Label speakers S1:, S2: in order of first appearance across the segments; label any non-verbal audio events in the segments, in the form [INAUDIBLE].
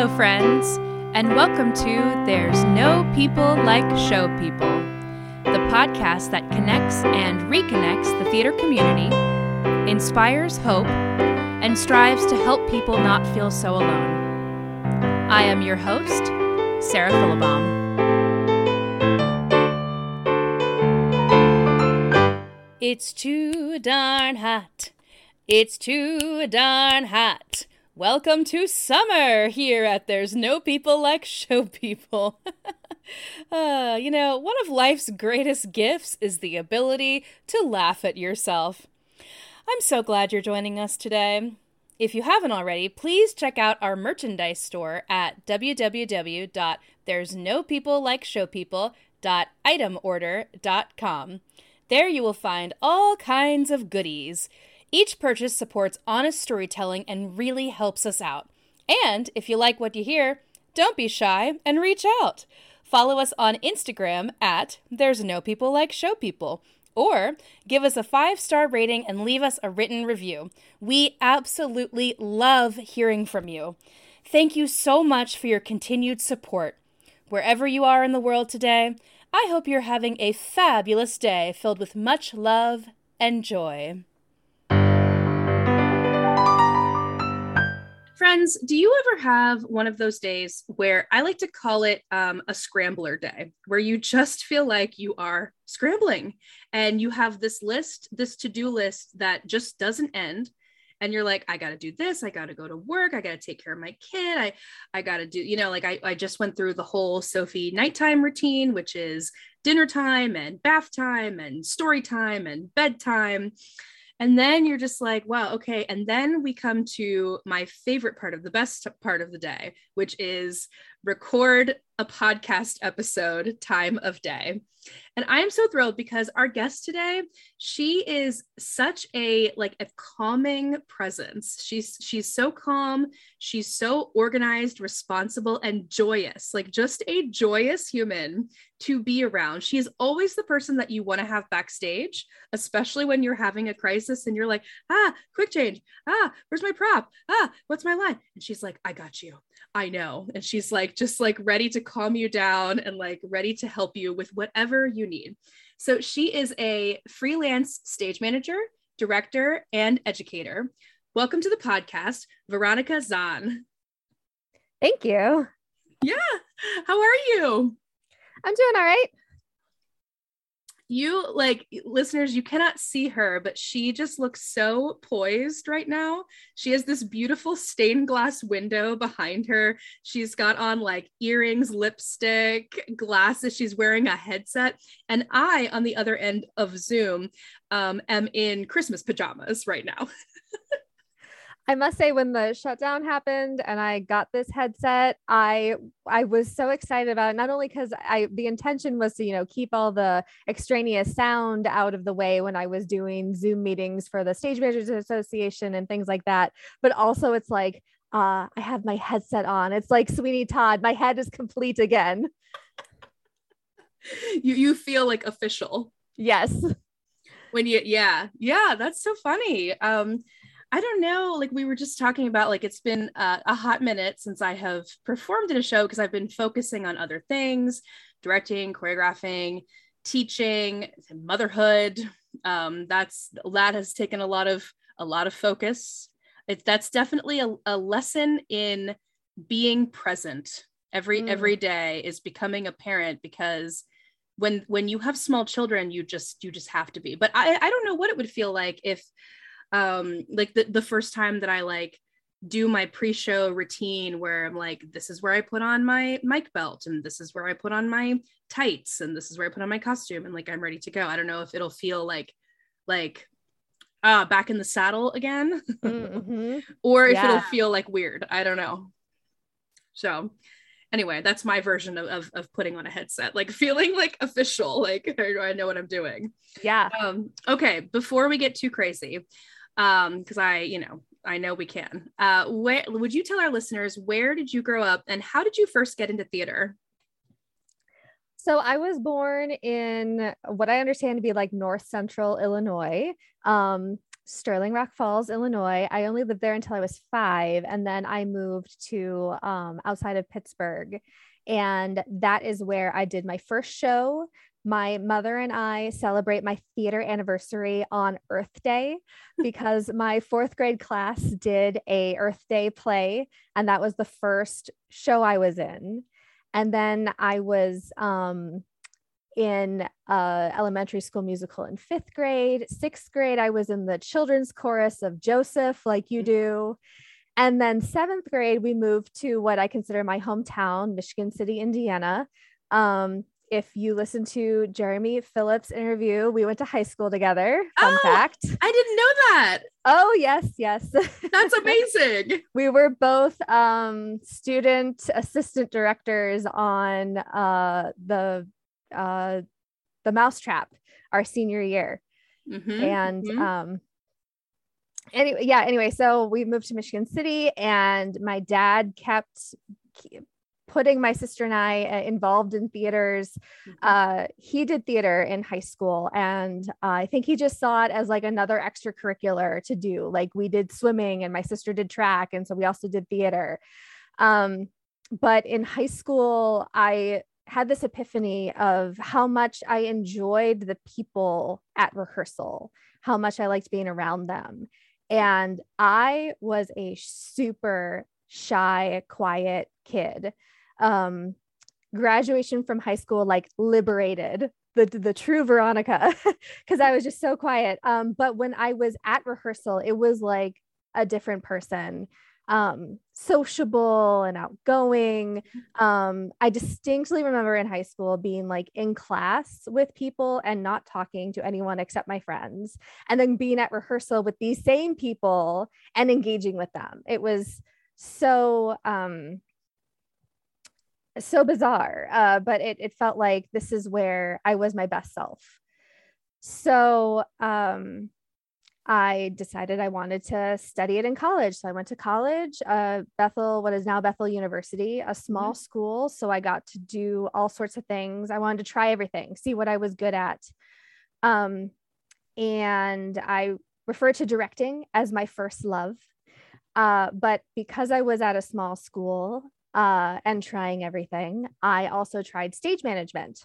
S1: Hello, friends, and welcome to There's No People Like Show People, the podcast that connects and reconnects the theater community, inspires hope, and strives to help people not feel so alone. I am your host, Sarah Philibom. It's too darn hot. It's too darn hot. Welcome to summer here at There's No People Like Show People. [LAUGHS] uh, you know, one of life's greatest gifts is the ability to laugh at yourself. I'm so glad you're joining us today. If you haven't already, please check out our merchandise store at www.there's-no-people-like-show-people.itemorder.com. There you will find all kinds of goodies each purchase supports honest storytelling and really helps us out. And if you like what you hear, don't be shy and reach out. Follow us on Instagram at There's No People Like Show People. Or give us a five star rating and leave us a written review. We absolutely love hearing from you. Thank you so much for your continued support. Wherever you are in the world today, I hope you're having a fabulous day filled with much love and joy. Friends, do you ever have one of those days where I like to call it um, a scrambler day, where you just feel like you are scrambling and you have this list, this to do list that just doesn't end? and you're like i gotta do this. I gotta go to work. I gotta take care of my kid. I i gotta do you know like i, I just went through the whole sophie nighttime routine which is dinner time and bath time and story time and bedtime and then you're just like, wow, okay. And then we come to my favorite part of the best part of the day, which is record a podcast episode time of day. And I am so thrilled because our guest today, she is such a like a calming presence. She's she's so calm, she's so organized, responsible and joyous. Like just a joyous human to be around. She is always the person that you want to have backstage, especially when you're having a crisis and you're like, "Ah, quick change. Ah, where's my prop? Ah, what's my line?" And she's like, "I got you. I know." And she's like just like ready to calm you down and like ready to help you with whatever you need. So she is a freelance stage manager, director, and educator. Welcome to the podcast, Veronica Zahn.
S2: Thank you.
S1: Yeah. How are you?
S2: I'm doing all right
S1: you like listeners you cannot see her but she just looks so poised right now. She has this beautiful stained glass window behind her. She's got on like earrings lipstick glasses. She's wearing a headset. And i on the other end of zoom um, am in christmas pajamas right now [LAUGHS]
S2: I must say when the shutdown happened and I got this headset, I I was so excited about it. Not only because I the intention was to, you know, keep all the extraneous sound out of the way when I was doing Zoom meetings for the Stage Managers Association and things like that, but also it's like uh, I have my headset on. It's like Sweeney Todd. My head is complete again.
S1: You you feel like official.
S2: Yes.
S1: When you yeah, yeah, that's so funny. Um I don't know. Like we were just talking about, like it's been uh, a hot minute since I have performed in a show because I've been focusing on other things, directing, choreographing, teaching, motherhood. Um, that's that has taken a lot of a lot of focus. It, that's definitely a, a lesson in being present every mm. every day is becoming a parent because when when you have small children you just you just have to be but i i don't know what it would feel like if um like the, the first time that i like do my pre-show routine where i'm like this is where i put on my mic belt and this is where i put on my tights and this is where i put on my costume and like i'm ready to go. I don't know if it'll feel like like uh back in the saddle again [LAUGHS] mm-hmm. or if yeah. it'll feel like weird. I don't know. So anyway that's my version of, of, of putting on a headset like [LAUGHS] feeling like official like [LAUGHS] i know what i'm doing.
S2: Yeah.
S1: Um okay before we get too crazy um because i you know i know we can uh where would you tell our listeners where did you grow up and how did you first get into theater
S2: so I was born in what I understand to be like North Central Illinois. Um, Sterling Rock Falls, Illinois. I only lived there until I was five. And then I moved to um, outside of Pittsburgh. And that is where I did my first show. My mother and I celebrate my theater anniversary on Earth Day [LAUGHS] because my fourth grade class did a Earth Day play, and that was the first show I was in. And then I was um, in uh, elementary school musical in fifth grade. Sixth grade, I was in the children's chorus of Joseph, like you do. And then seventh grade, we moved to what I consider my hometown, Michigan City, Indiana. Um, if you listen to Jeremy Phillips' interview, we went to high school together. Fun oh, fact.
S1: I didn't know that.
S2: Oh, yes, yes.
S1: That's [LAUGHS] amazing.
S2: we were both um, student assistant directors on uh, the uh, the Mousetrap our senior year. Mm-hmm, and mm-hmm. um anyway, yeah, anyway, so we moved to Michigan City and my dad kept putting my sister and I uh, involved in theaters. Mm-hmm. Uh, he did theater in high school, and uh, I think he just saw it as like another extracurricular to do. Like we did swimming, and my sister did track, and so we also did theater. Um, but in high school, I had this epiphany of how much I enjoyed the people at rehearsal, how much I liked being around them. And I was a super shy, quiet kid. Um, graduation from high school, like liberated the, the true Veronica, [LAUGHS] because I was just so quiet. Um, but when I was at rehearsal, it was like a different person um, sociable and outgoing. Um, I distinctly remember in high school being like in class with people and not talking to anyone except my friends, and then being at rehearsal with these same people and engaging with them. It was so um, so bizarre, uh, but it it felt like this is where I was my best self. So um, I decided I wanted to study it in college. So I went to college, uh, Bethel, what is now Bethel University, a small mm-hmm. school. So I got to do all sorts of things. I wanted to try everything, see what I was good at. Um, and I refer to directing as my first love. Uh, but because I was at a small school uh, and trying everything, I also tried stage management,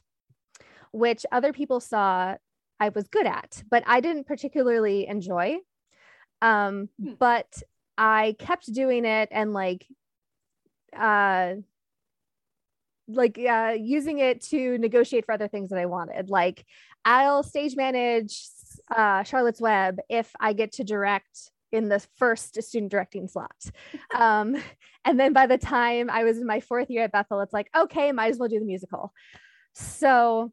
S2: which other people saw I was good at, but I didn't particularly enjoy. Um, hmm. but I kept doing it and like uh like uh using it to negotiate for other things that I wanted. Like I'll stage manage uh Charlotte's Web if I get to direct in the first student directing slot. Um, and then by the time I was in my fourth year at Bethel, it's like, okay, might as well do the musical. So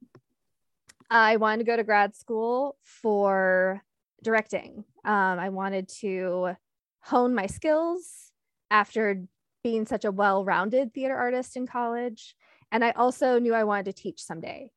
S2: I wanted to go to grad school for directing. Um, I wanted to hone my skills after being such a well rounded theater artist in college. And I also knew I wanted to teach someday.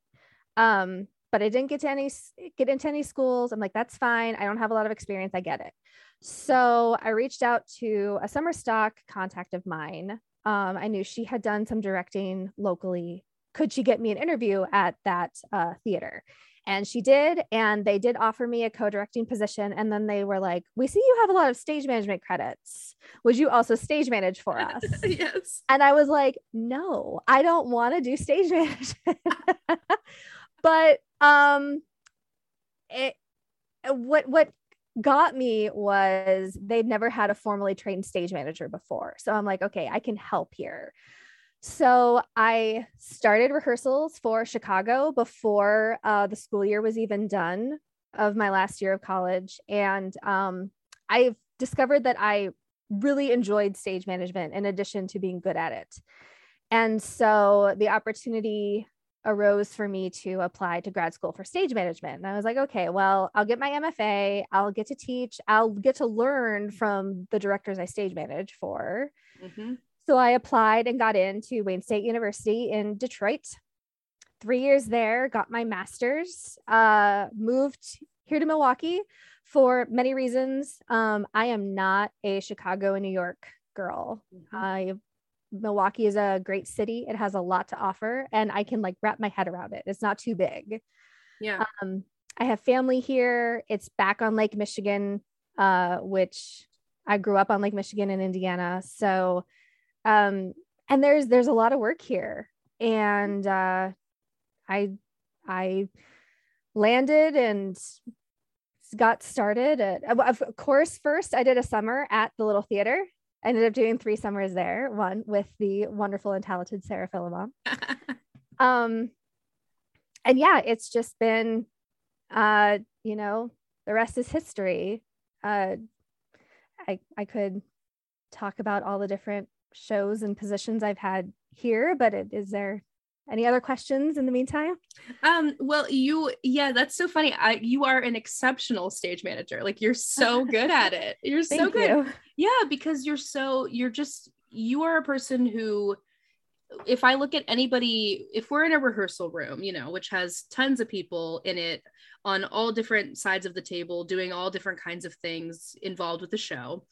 S2: Um, but I didn't get to any get into any schools. I'm like, that's fine. I don't have a lot of experience. I get it. So I reached out to a summer stock contact of mine. Um, I knew she had done some directing locally could she get me an interview at that uh, theater? And she did. And they did offer me a co directing position. And then they were like, We see you have a lot of stage management credits. Would you also stage manage for [LAUGHS] us?
S1: yes.
S2: And I was like, No, I don't want to do stage [LAUGHS] management. but um, it, what, what, got me was they'd never had a formally trained stage manager before. So I'm like, okay, I can help here. So I started rehearsals for Chicago before uh, the school year was even done of my last year of college. And um, I've discovered that I really enjoyed stage management in addition to being good at it. And so the opportunity arose for me to apply to grad school for stage management. And I was like, okay, well, I'll get my MFA, I'll get to teach, I'll get to learn from the directors I stage manage for. Mm-hmm. So I applied and got into Wayne State University in Detroit. Three years there, got my master's, uh, moved here to Milwaukee for many reasons. Um, I am not a Chicago and New York girl. Mm-hmm. I Milwaukee is a great city. It has a lot to offer, and I can like wrap my head around it. It's not too big.
S1: Yeah.
S2: Um, I have family here. It's back on Lake Michigan. uh, which I grew up on Lake Michigan in Indiana. So, um, and there's there's a lot of work here, and uh, I I landed and got started at of course first I did a summer at the Little Theater. I ended up doing three summers there, one with the wonderful and talented Sarah Philemon. [LAUGHS] um, and yeah, it's just been, uh, you know, the rest is history. Uh, I I could talk about all the different shows and positions I've had here, but it, is there any other questions in the meantime?
S1: Um, well, you, yeah, that's so funny. I, you are an exceptional stage manager. Like you're so [LAUGHS] good at it. You're so good. You. Yeah, because you're so, you're just, you are a person who, if I look at anybody, if we're in a rehearsal room, you know, which has tons of people in it on all different sides of the table, doing all different kinds of things involved with the show,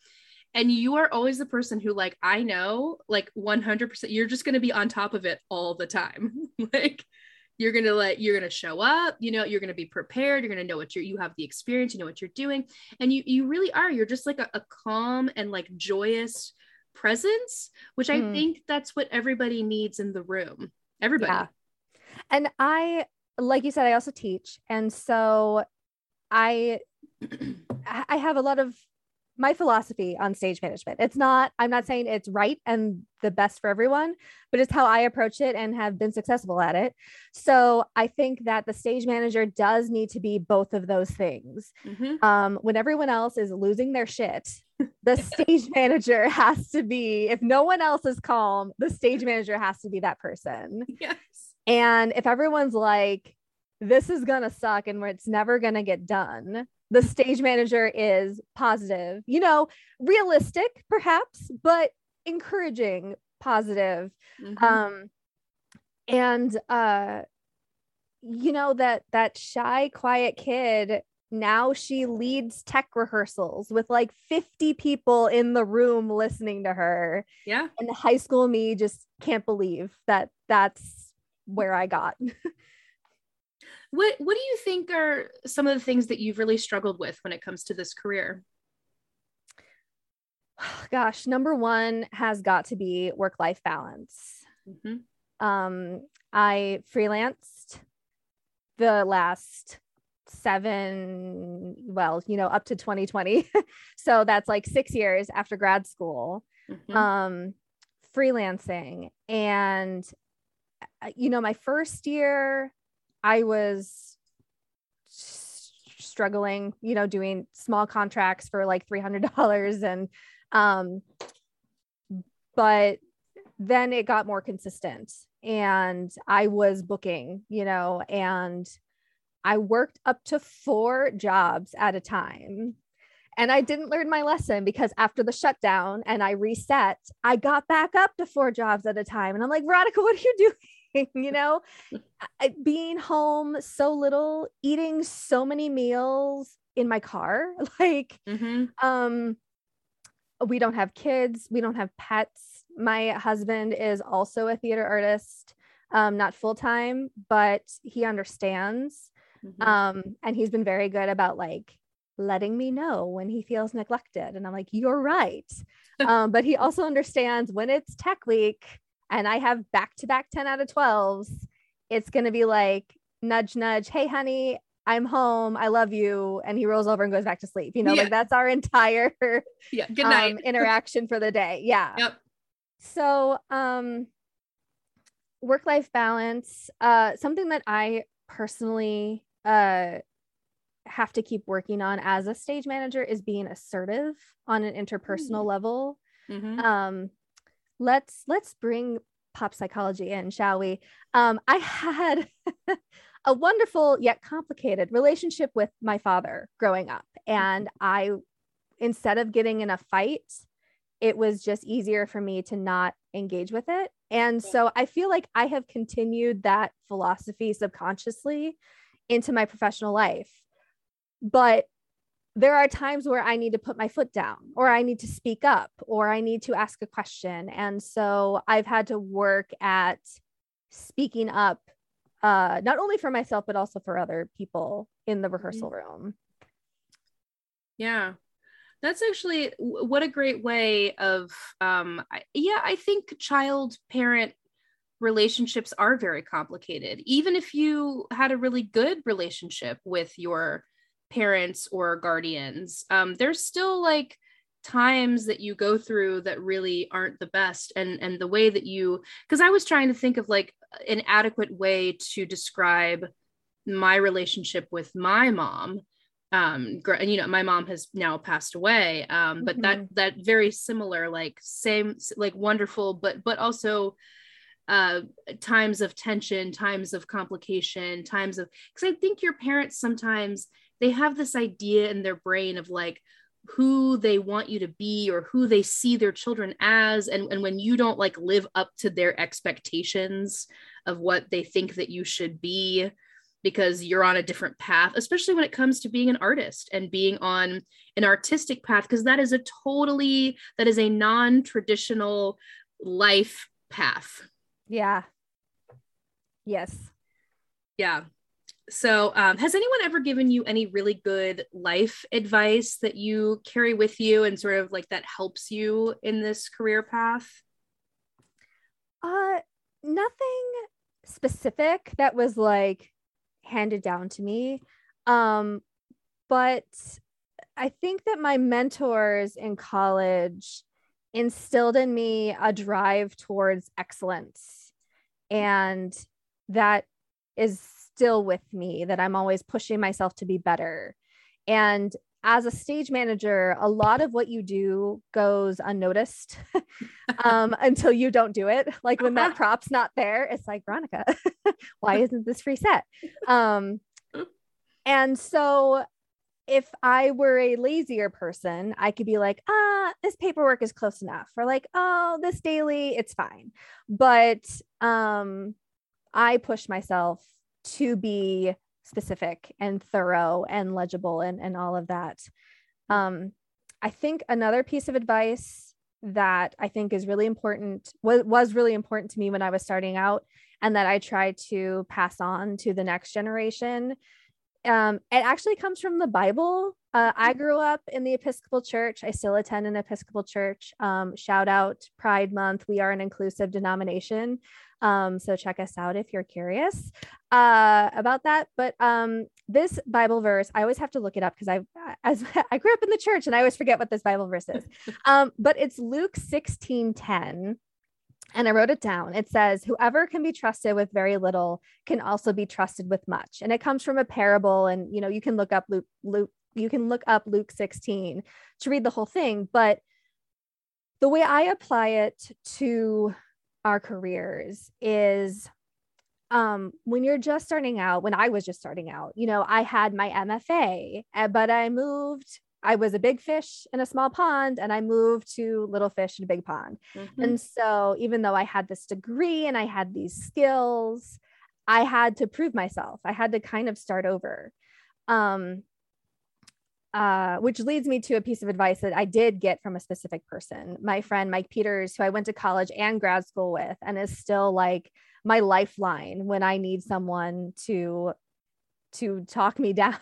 S1: and you are always the person who like i know like 100% you're just going to be on top of it all the time. [LAUGHS] Like you're going to let you're going to show up you know you're going to be prepared you're going to know what you're you have the experience you know what you're doing. And you you really are you're just like a, a calm and like joyous presence which i mm. think that's what everybody needs in the room. Everybody. Yeah.
S2: and i like you said i also teach. And so i [CLEARS THROAT] i have a lot of my philosophy on stage management. It's not, I'm not saying it's right and the best for everyone, but it's how I approach it and have been successful at it. So I think that the stage manager does need to be both of those things. Mm-hmm. Um, when everyone else is losing their shit, the [LAUGHS] stage manager has to be, if no one else is calm, the stage manager has to be that person.
S1: Yes.
S2: And if everyone's like, this is going to suck and it's never going to get done, the stage manager is positive, you know, realistic perhaps, but encouraging, positive. Mm-hmm. Um, and uh, you know that that shy, quiet kid now she leads tech rehearsals with like 50 people in the room listening to her.
S1: Yeah.
S2: And high school me just can't believe that that's where I got. [LAUGHS]
S1: What what do you think are some of the things that you've really struggled with when it comes to this career? [SIGHS]
S2: Gosh, number one has got to be work life balance. Mm-hmm. Um, I freelanced the last seven, well, you know, up to 2020. [LAUGHS] so that's like six years after grad school, mm-hmm. um, freelancing. And, uh, you know, my first year, I was struggling, you know, doing small contracts for like $300 and um but then it got more consistent and I was booking, you know, and I worked up to four jobs at a time. And I didn't learn my lesson because after the shutdown and I reset, I got back up to four jobs at a time. And I'm like, Veronica, what are you doing? [LAUGHS] you know, being home so little, eating so many meals in my car. [LAUGHS] Like, mm-hmm. um, we don't have kids, we don't have pets. My husband is also a theater artist, um, not full time, but he understands. Mm-hmm. Um, and he's been very good about like letting me know when he feels neglected. And I'm like, you're right. [LAUGHS] um, but he also understands when it's tech week and I have back to back 10 out of 12s, it's going to be like, nudge, nudge, hey, honey, I'm home. I love you. And he rolls over and goes back to sleep. You know, yeah. like that's our entire
S1: yeah. Good night.
S2: Um, [LAUGHS] interaction for the day. Yeah.
S1: Yep.
S2: So, um, work life balance, uh, something that I personally uh, have to keep working on as a stage manager is being assertive on an interpersonal mm-hmm. level. Mm-hmm. Um, let's let's bring pop psychology in, shall we? Um, I had [LAUGHS] a wonderful yet complicated relationship with my father growing up, and I, instead of getting in a fight, it was just easier for me to not engage with it. And so I feel like I have continued that philosophy subconsciously into my professional life. But there are times where I need to put my foot down or I need to speak up or I need to ask a question. And so I've had to work at speaking up, uh, not only for myself, but also for other people in the rehearsal room.
S1: Yeah. That's actually what a great way of, um, yeah, I think child parent relationships are very complicated. Even if you had a really good relationship with your parents or guardians, um, there's still like times that you go through that really aren't the best and and the way that you because i was trying to think of like an adequate way to describe my relationship with my mom um and you know my mom has now passed away um but mm-hmm. that that very similar like same like wonderful but but also uh times of tension times of complication times of because i think your parents sometimes they have this idea in their brain of like who they want you to be or who they see their children as. And, and when you don't like live up to their expectations of what they think that you should be because you're on a different path especially when it comes to being an artist and being on an artistic path because that is a totally that is a non-traditional life path.
S2: Yeah. Yes.
S1: Yeah so, um, has anyone ever given you any really good life advice that you carry with you and sort of like that helps you in this career path?
S2: Uh, nothing specific that was like handed down to me. Um, but I think that my mentors in college instilled in me a drive towards excellence. And that is still with me that I'm always pushing myself to be better. And as a stage manager, a lot of what you do goes unnoticed [LAUGHS] um, until you don't do it. Like when that prop's not there, it's like, Veronica, [LAUGHS] why isn't this preset? Um, and so if I were a lazier person, I could be like, ah, this paperwork is close enough, or like, oh, this daily, it's fine. But um, I push myself to be specific and thorough and legible and, and all of that. Um, I think another piece of advice that I think is really important was, was really important to me when I was starting out and that I try to pass on to the next generation. Um, it actually comes from the Bible. Uh, I mm-hmm. grew up in the Episcopal Church. I still attend an Episcopal church. Um, shout out Pride Month. We are an inclusive denomination. Um, so check us out if you're curious uh, about that. But um, this Bible verse, I always have to look it up because I, [LAUGHS] as [LAUGHS] I grew up in the church and I always forget what this Bible verse is. [LAUGHS] Um, but it's Luke 16 10 and I wrote it down. It says, Whoever can be trusted with very little can also be trusted with much. And it comes from a parable. And, you know, you can look up Luke, Luke, you can look up Luke 16 to read the whole thing. But the way I apply it to our careers is um, when you're just starting out, when I was just starting out, you know, I had my MFA, eh, but I moved. I was a big fish in a small pond, and I moved to little fish in a big pond. Mm-hmm. And so, even though I had this degree and I had these skills, I had to prove myself. I had to kind of start over. Um, uh, which leads me to a piece of advice that I did get from a specific person, my friend Mike Peters, who I went to college and grad school with, and is still like my lifeline when I need someone to to talk me [LAUGHS] down.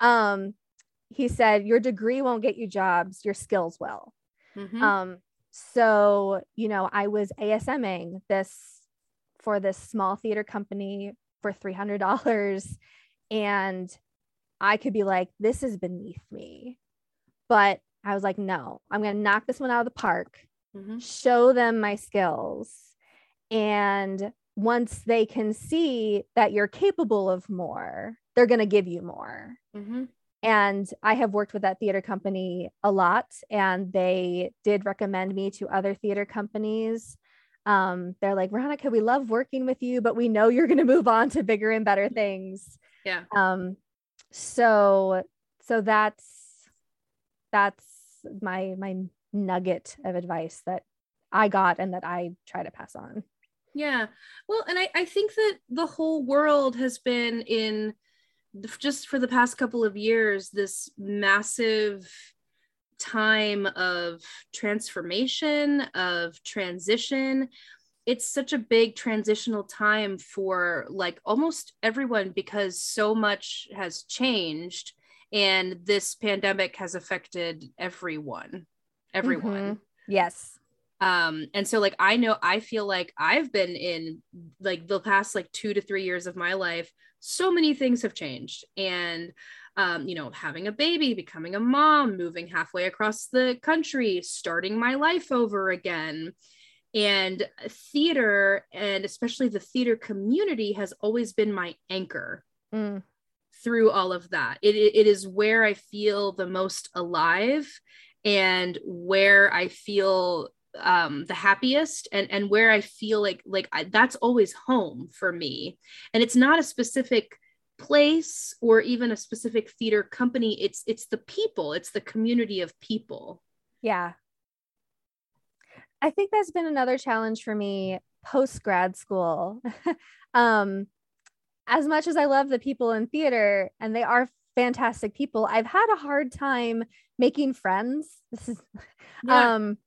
S2: um, he said, "Your degree won't get you jobs; your skills will." Mm-hmm. Um, so you know, I was ASMing this for this small theater company for three hundred dollars, and I could be like, this is beneath me. But I was like, no, I'm going to knock this one out of the park, mm-hmm. show them my skills. And once they can see that you're capable of more, they're going to give you more. Mm-hmm. And I have worked with that theater company a lot, and they did recommend me to other theater companies. Um, they're like, Veronica, we love working with you, but we know you're going to move on to bigger and better things.
S1: Yeah.
S2: Um, so so that's that's my my nugget of advice that I got and that I try to pass on.
S1: Yeah. Well, and I, I think that the whole world has been in just for the past couple of years, this massive time of transformation, of transition, it's such a big transitional time for like almost everyone because so much has changed and this pandemic has affected everyone everyone
S2: Mhm. Yes.
S1: um and so like i know i feel like i've been in like the past like two to three years of my life so many things have changed and um you know having a baby becoming a mom moving halfway across the country starting my life over again and theater and especially the theater community has always been my anchor
S2: Mm.
S1: through all of that. It, it, is where I feel the most alive and where I feel um the happiest and and where I feel like like I, that's always home for me. And it's not a specific place or even a specific theater company. It's it's the people, it's the community of people.
S2: Yeah. I think that's been another challenge for me post grad school. [LAUGHS] um, as much as I love the people in theater and they are fantastic people, I've had a hard time making friends. [LAUGHS] This is
S1: Yeah.
S2: um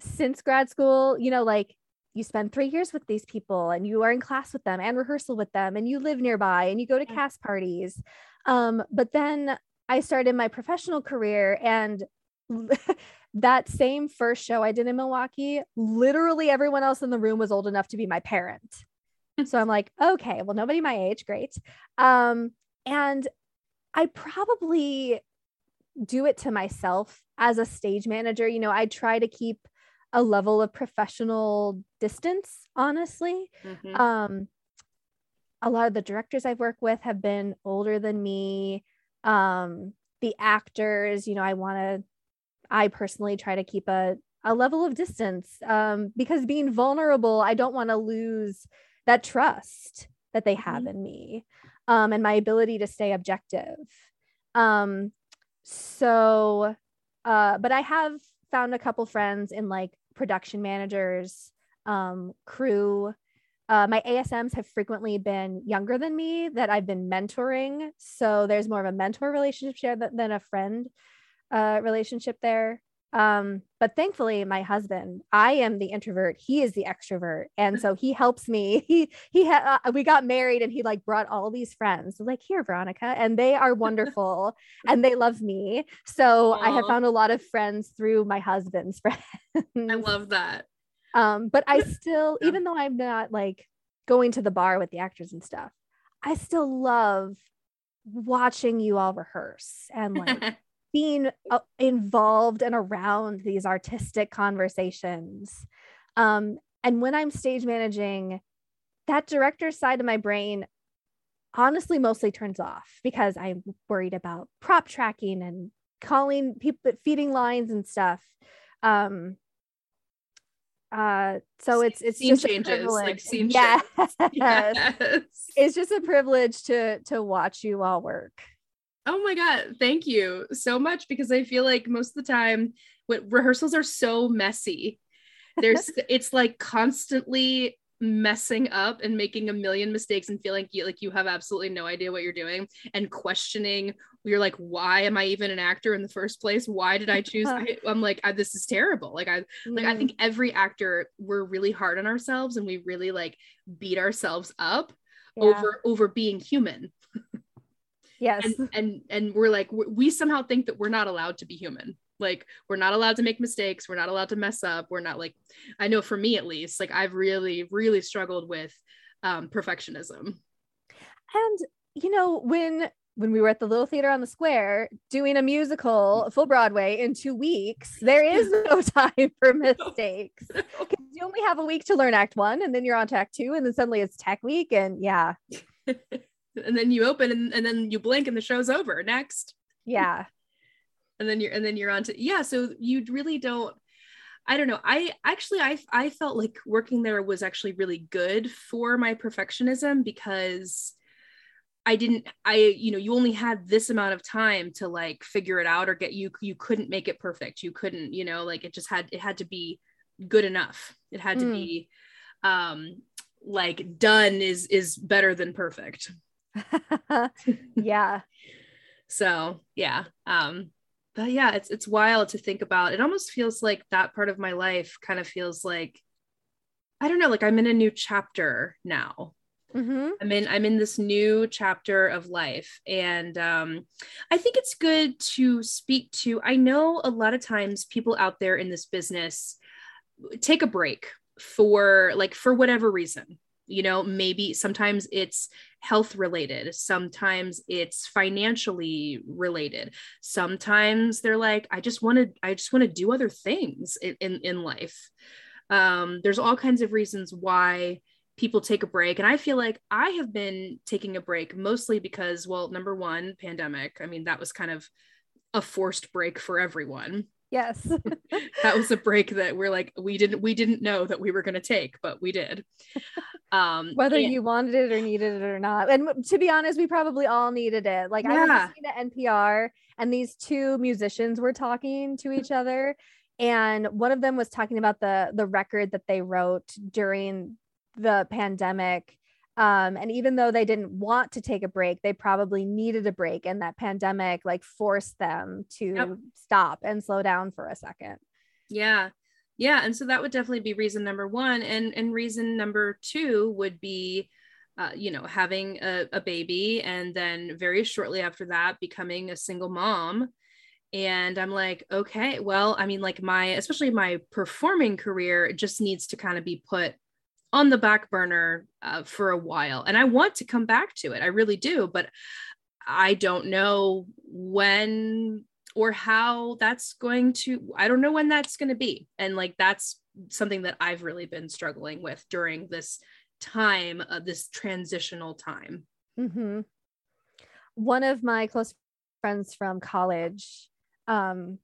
S2: since grad school, you know, like you spend three years with these people and you are in class with them and rehearsal with them and you live nearby and you go to
S1: Yeah.
S2: cast parties. Um, but then I started my professional career and [LAUGHS] that same first show I did in Milwaukee, literally everyone else in the room was old enough to be my parent. so I'm like, [LAUGHS] okay, well, nobody my age, great. Um, and I probably do it to myself as a stage manager. You know, I try to keep a level of professional distance, honestly.
S1: Mhm.
S2: Um, a lot of the directors I've worked with have been older than me. Um, the actors, you know, I want to, I personally try to keep a, a level of distance um, because being vulnerable, I don't want to lose that trust that they have in me um, and my ability to stay objective. Um, so, uh, but I have found a couple friends in like production managers, um, crew. Uh, my ASMs have frequently been younger than me that I've been mentoring. So there's more of a mentor relationship there than a friend uh, relationship there. Um, but thankfully, my husband, I am the introvert. He is the extrovert, and so he helps me. [LAUGHS] He he had uh, we got married, and he like brought all these friends. Like here, Veronica, and they are wonderful, [LAUGHS] and they love me. So I have found a lot of friends through my husband's [LAUGHS] friends.
S1: I love that.
S2: Um, but I still, even though I'm not like going to the bar with the actors and stuff, I still love watching you all rehearse and like being uh, involved and around these artistic conversations. Um, and when I'm stage managing, that director side of my brain honestly mostly turns off because I'm worried about prop tracking and calling people feeding lines and stuff. Um, uh, so it's it's
S1: Scene
S2: just a
S1: changes, like
S2: privilege.
S1: scene
S2: yes. [LAUGHS]
S1: yes.
S2: it's just a privilege to to watch you all work.
S1: Oh my God. Thank you so much because I feel like most of the time when rehearsals are so messy. There's [LAUGHS] it's like constantly messing up and making a million mistakes and feeling you, like you have absolutely no idea what you're doing and questioning you're like why am i even an actor in the first place why did i choose [LAUGHS] I, i'm like I, this is terrible like i like i
S2: Mm,
S1: think every actor we're really hard on ourselves and we really like beat ourselves up
S2: yeah.
S1: over over being human
S2: yes.
S1: and and and we're like we somehow think that we're not allowed to be human. Like we're not allowed to make mistakes. We're not allowed to mess up. We're not like i know for me at least like i've really really struggled with um perfectionism.
S2: And you know, when when we were at the little theater on the square doing a musical full Broadway in two weeks, [LAUGHS] there is no [LAUGHS] time for mistakes. You only have a week to learn act one, and then you're on to act two, and then suddenly it's tech week. And yeah, [LAUGHS]
S1: and then you open and, and then you blink and the show's over. Next.
S2: Yeah. [LAUGHS]
S1: and then you're and then you're on to yeah so you really don't i don't know. I actually i i felt like working there was actually really good for my perfectionism because i didn't i you know you only had this amount of time to like figure it out or get you you couldn't make it perfect. You couldn't you know like it just had it had to be good enough. It had to
S2: Mm.
S1: be um like done is is better than perfect [LAUGHS] [LAUGHS]
S2: yeah.
S1: so yeah um but yeah it's it's wild to think about it almost feels like that part of my life kind of feels like i don't know like i'm in a new chapter now Mm-hmm. I'm in I'm in this new chapter of life and um, I think it's good to speak to I know a lot of times people out there in this business take a break for like for whatever reason you know maybe sometimes it's health related sometimes it's financially related sometimes they're like i just want to i just want to do other things in, in in life. Um there's all kinds of reasons why people take a break and i feel like i have been taking a break mostly because well number one pandemic i mean that was kind of a forced break for everyone
S2: yes. [LAUGHS]
S1: That was a break that we're like we didn't we didn't know that we were going to take but we did. [LAUGHS]
S2: Um whether and, you wanted it or needed it or not. And to be honest we probably all needed it. Like yeah. i was listening to npr and these two musicians were talking to each other. And one of them was talking about the the record that they wrote during the pandemic um, and even though they didn't want to take a break they probably needed a break and that pandemic like forced them to yep. stop and slow down for a second.
S1: Yeah. Yeah and so that would definitely be reason number one and and reason number two would be uh, you know having a, a baby and then very shortly after that becoming a single mom. And i'm like okay well i mean like my especially my performing career just needs to kind of be put on the back burner uh, for a while and i want to come back to it i really do but i don't know when or how that's going to i don't know when that's going to be and like that's something that i've really been struggling with during this time of this transitional time
S2: mm-hmm. one of my close friends from college um,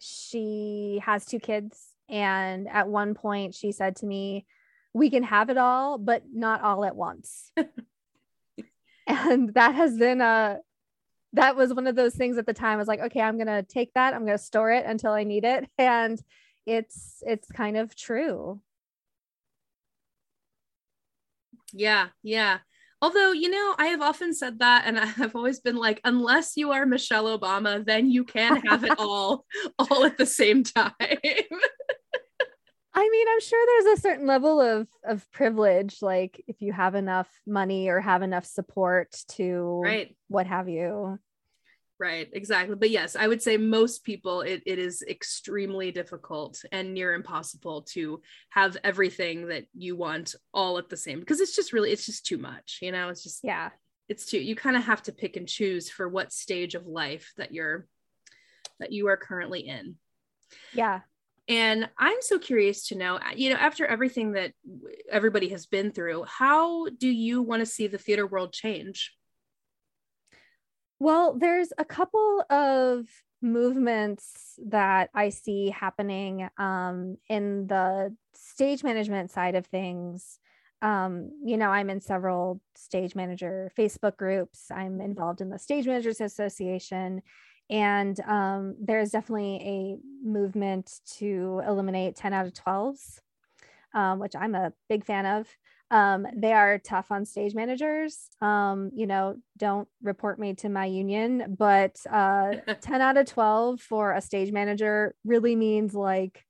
S2: she has two kids and at one point she said to me we can have it all but not all at once. [LAUGHS] And that has been a that was one of those things at the time I was like okay i'm going to take that i'm going to store it until i need it. [LAUGHS] And it's it's kind of true.
S1: Yeah yeah. Although you know i have often said that and [LAUGHS] i've always been like unless you are michelle obama then you can have it all all at the same time
S2: I mean, I'm sure there's a certain level of of privilege, like if you have enough money or have enough support to
S1: right.
S2: what have you.
S1: Right, exactly. But yes, I would say most people it, it is extremely difficult and near impossible to have everything that you want all at the same because it's just really it's just too much, you know, it's just
S2: yeah.
S1: It's too you kind of have to pick and choose for what stage of life that you're that you are currently in.
S2: Yeah.
S1: And I'm so curious to know, you know, after everything that everybody has been through, how do you want to see the theater world change?
S2: Well, there's a couple of movements that I see happening um, in the stage management side of things. Um, you know, I'm in several stage manager Facebook groups. I'm involved in the Stage Managers Association and um, there's definitely a movement to eliminate 10 out of 12s, um, which I'm a big fan of. Um, they are tough on stage managers. Um, you know, don't report me to my union, but uh, [LAUGHS] 10 out of 12 for a stage manager really means like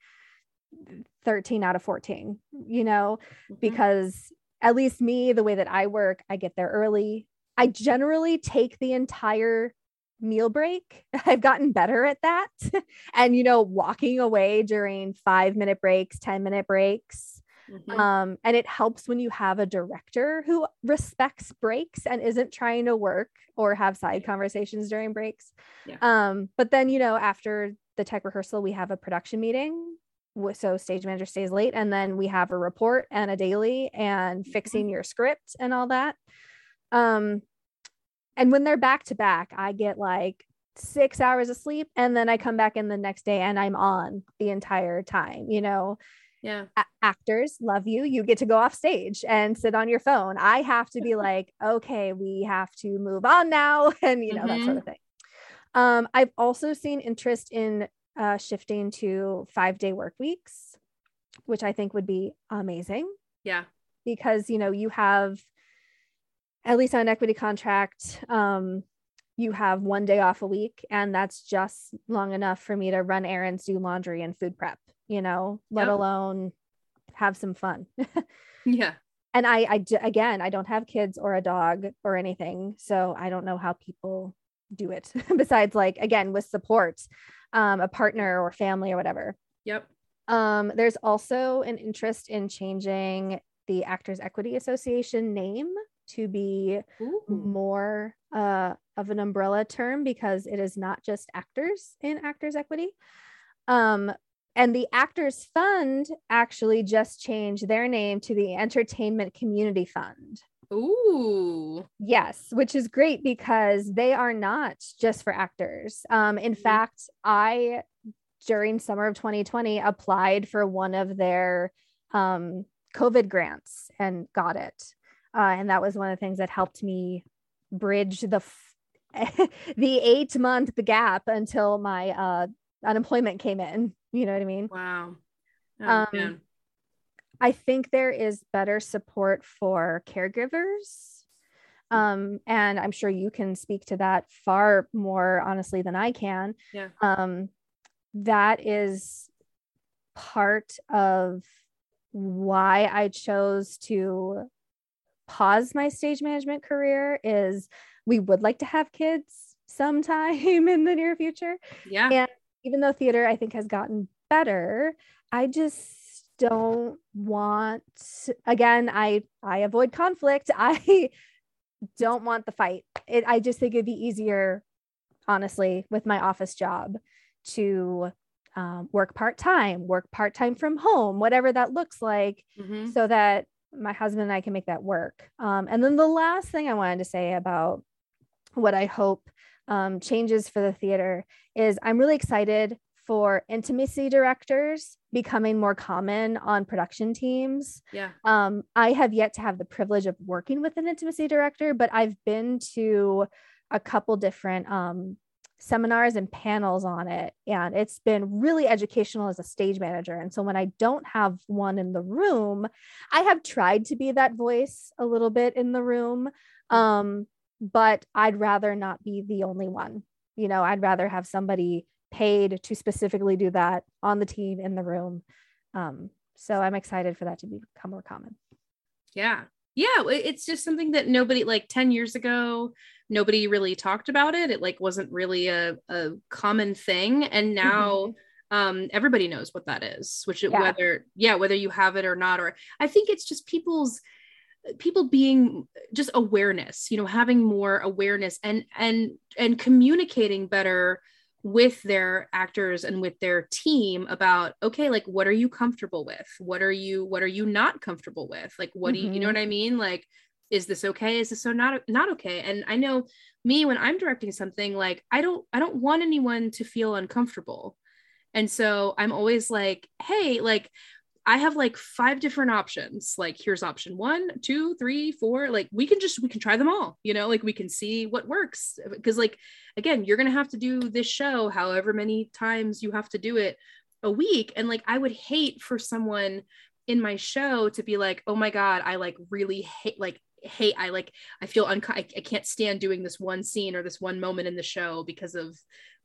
S2: 13 out of 14, you know, mm-hmm. because at least me, the way that I work, I get there early. I generally take the entire meal break. [LAUGHS] I've gotten better at that. [LAUGHS] and, you know, walking away during five minute breaks, 10 minute breaks. Mm-hmm. Um, and it helps when you have a director who respects breaks and isn't trying to work or have side conversations during breaks. Yeah. Um, but then, you know, after the tech rehearsal, we have a production meeting. So stage manager stays late, and then we have a report and a daily and mm-hmm. fixing your script and all that. Um, and when they're back to back, I get like six hours of sleep and then I come back in the next day and I'm on the entire time, you know.
S1: Yeah.
S2: A- actors love you. You get to go off stage and sit on your phone. I have to be [LAUGHS] like, okay, we have to move on now [LAUGHS] and you know mm-hmm. that sort of thing. Um, I've also seen interest in uh, shifting to five day work weeks, which I think would be amazing.
S1: Yeah.
S2: Because, you know, you have at least on an equity contract, um, you have one day off a week, and that's just long enough for me to run errands, do laundry, and food prep, you know, let yep. alone have some fun. [LAUGHS]
S1: yeah.
S2: and I, I again, I don't have kids or a dog or anything, so I don't know how people do it [LAUGHS] besides like again with support, um, a partner or family or whatever.
S1: Yep.
S2: Um, there's also an interest in changing the Actors Equity Association name to be Ooh. more uh, of an umbrella term because it is not just actors in Actors Equity. Um, and the Actors Fund actually just changed their name to the Entertainment Community Fund.
S1: Ooh.
S2: Yes, which is great because they are not just for actors. Um, in mm-hmm. fact, I, during summer of 2020, applied for one of their um, COVID grants and got it. Uh, and that was one of the things that helped me bridge the f- [LAUGHS] the eight month gap until my uh, unemployment came in. You know what I mean?
S1: Wow.
S2: Oh, um, I think there is better support for caregivers. Um, and I'm sure you can speak to that far more honestly than I can.
S1: Yeah.
S2: Um, that is part of why I chose to pause my stage management career is we would like to have kids sometime [LAUGHS] in the near future.
S1: Yeah.
S2: And even though theater I think has gotten better, I just don't want again, I I avoid conflict. [LAUGHS] I don't want the fight. It I just think it'd be easier honestly with my office job to um, work part time, work part time from home, whatever that looks like, mm-hmm. so that my husband and I can make that work. Um, and then the last thing I wanted to say about what I hope um, changes for the theater is I'm really excited for intimacy directors becoming more common on production teams.
S1: Yeah.
S2: Um, I have yet to have the privilege of working with an intimacy director, but I've been to a couple different um, seminars and panels on it. And it's been really educational as a stage manager. And so when I don't have one in the room, I have tried to be that voice a little bit in the room. Um, but I'd rather not be the only one. You know, I'd rather have somebody paid to specifically do that on the team in the room. Um, so I'm excited for that to become more common.
S1: Yeah. Yeah. It's just something that nobody like 10 years ago, nobody really talked about it. It like wasn't really a, a common thing. And now mm-hmm. um, everybody knows what that is, which yeah. whether, yeah, whether you have it or not, or I think it's just people's, people being just awareness, you know, having more awareness and, and, and communicating better with their actors and with their team about okay like what are you comfortable with? What are you what are you not comfortable with? Like what mm-hmm. do you you know mm-hmm. what i mean? Like is this okay? Is this so not not okay? And i know me when i'm directing something like i don't i don't want anyone to feel uncomfortable. And so i'm always like hey like I have like five different options. Like, here's option one, two, three, four. Like, we can just, we can try them all, you know, like we can see what works. Cause, like, again, you're to have to do this show however many times you have to do it a week. And like, I would hate for someone in my show to be like, oh my God, I like really hate, like, hate i like i feel unco- I, I can't stand doing this one scene or this one moment in the show because of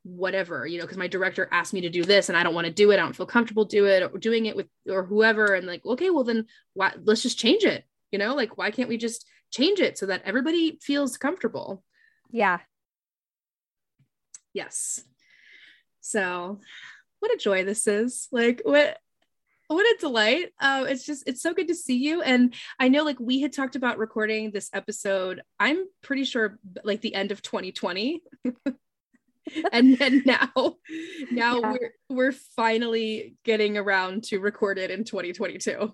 S1: whatever you know because my director asked me to do this and i don't want to do it i don't feel comfortable do it or doing it with or whoever and like okay well then why let's just change it you know like why can't we just change it so that everybody feels comfortable?
S2: Yeah.
S1: Yes. So what a joy this is. Like what what a delight. Uh, it's just it's so good to see you and i know like we had talked about recording this episode i'm pretty sure like the end of 2020 [LAUGHS] [LAUGHS] and then now now yeah. we're we're finally getting around to record it in 2022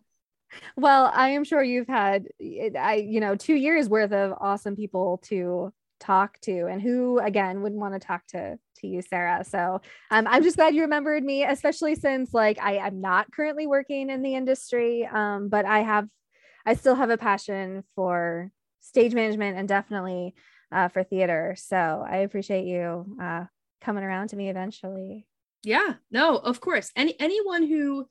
S2: well i am sure you've had i you know two years worth of awesome people to talk to. And who again wouldn't want to talk to to you sarah? So um, i'm just glad you remembered me especially since like i i'm not currently working in the industry um, but i have i still have a passion for stage management and definitely uh, for theater. So I appreciate you uh, coming around to me eventually.
S1: Yeah, no, of course. Any anyone who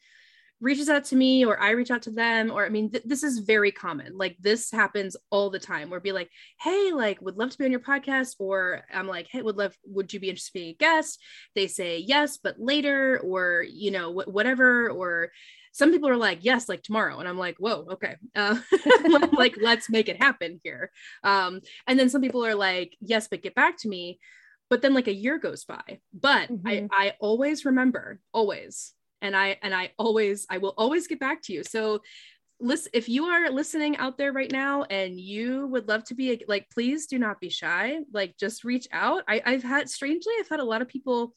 S1: reaches out to me or I reach out to them, or I mean, th- this is very common. Like this happens all the time. Where be like, hey, like, would love to be on your podcast, or I'm like, hey, would love, would you be interested in being a guest? They say yes, but later, or you know, wh- whatever, or some people are like, yes, like tomorrow. And I'm like, whoa, okay. Uh, [LAUGHS] like, let's make it happen here. Um, and then some people are like, yes, but get back to me. But then like a year goes by. But mm-hmm. I, I always remember, always. And I and I always I will always get back to you. So listen if you are listening out there right now and you would love to be like please do not be shy like just reach out I, i've had strangely i've had a lot of people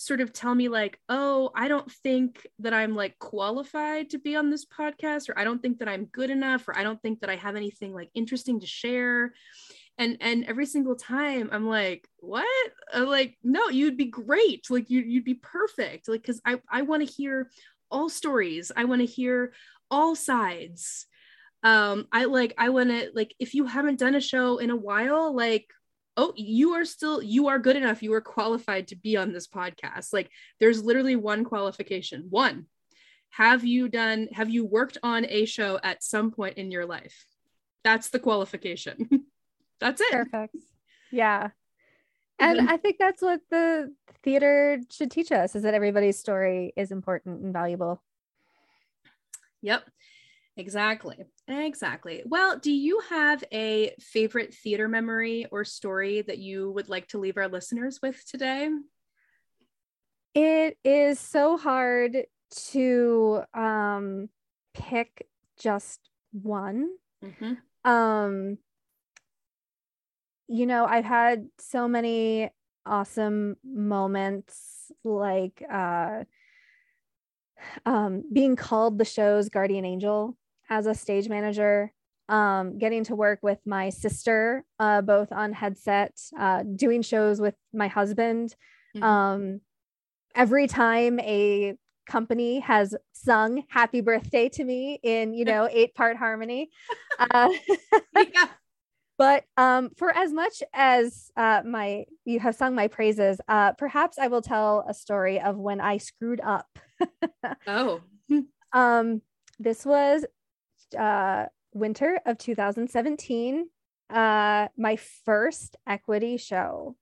S1: sort of tell me like oh i don't think that i'm like qualified to be on this podcast or i don't think that i'm good enough or i don't think that i have anything like interesting to share. And and every single time i'm like what? I'm like no you'd be great. Like you, you'd be perfect. Like because i i want to hear all stories. I want to hear all sides. Um i like i want to like if you haven't done a show in a while like oh you are still you are good enough. You are qualified to be on this podcast. Like there's literally one qualification. One have you done have you worked on a show at some point in your life? That's the qualification. [LAUGHS] That's it.
S2: Perfect. Yeah. And i think that's what the theater should teach us is that everybody's story is important and valuable.
S1: Yep. Exactly. Exactly. Well, do you have a favorite theater memory or story that you would like to leave our listeners with today?
S2: It is so hard to um, pick just one. Mm-hmm. Um, you know, I've had so many awesome moments like uh um, being called the show's guardian angel as a stage manager, um, getting to work with my sister, uh, both on headset, uh, doing shows with my husband. Mm-hmm. Um, every time a company has sung happy birthday to me in, you know, eight part harmony. [LAUGHS] Uh, yeah. [LAUGHS] But um, for as much as uh, my you have sung my praises, uh, perhaps I will tell a story of when I screwed up [LAUGHS]
S1: oh.
S2: Um, this was uh, winter of 2017. Uh, my first equity show.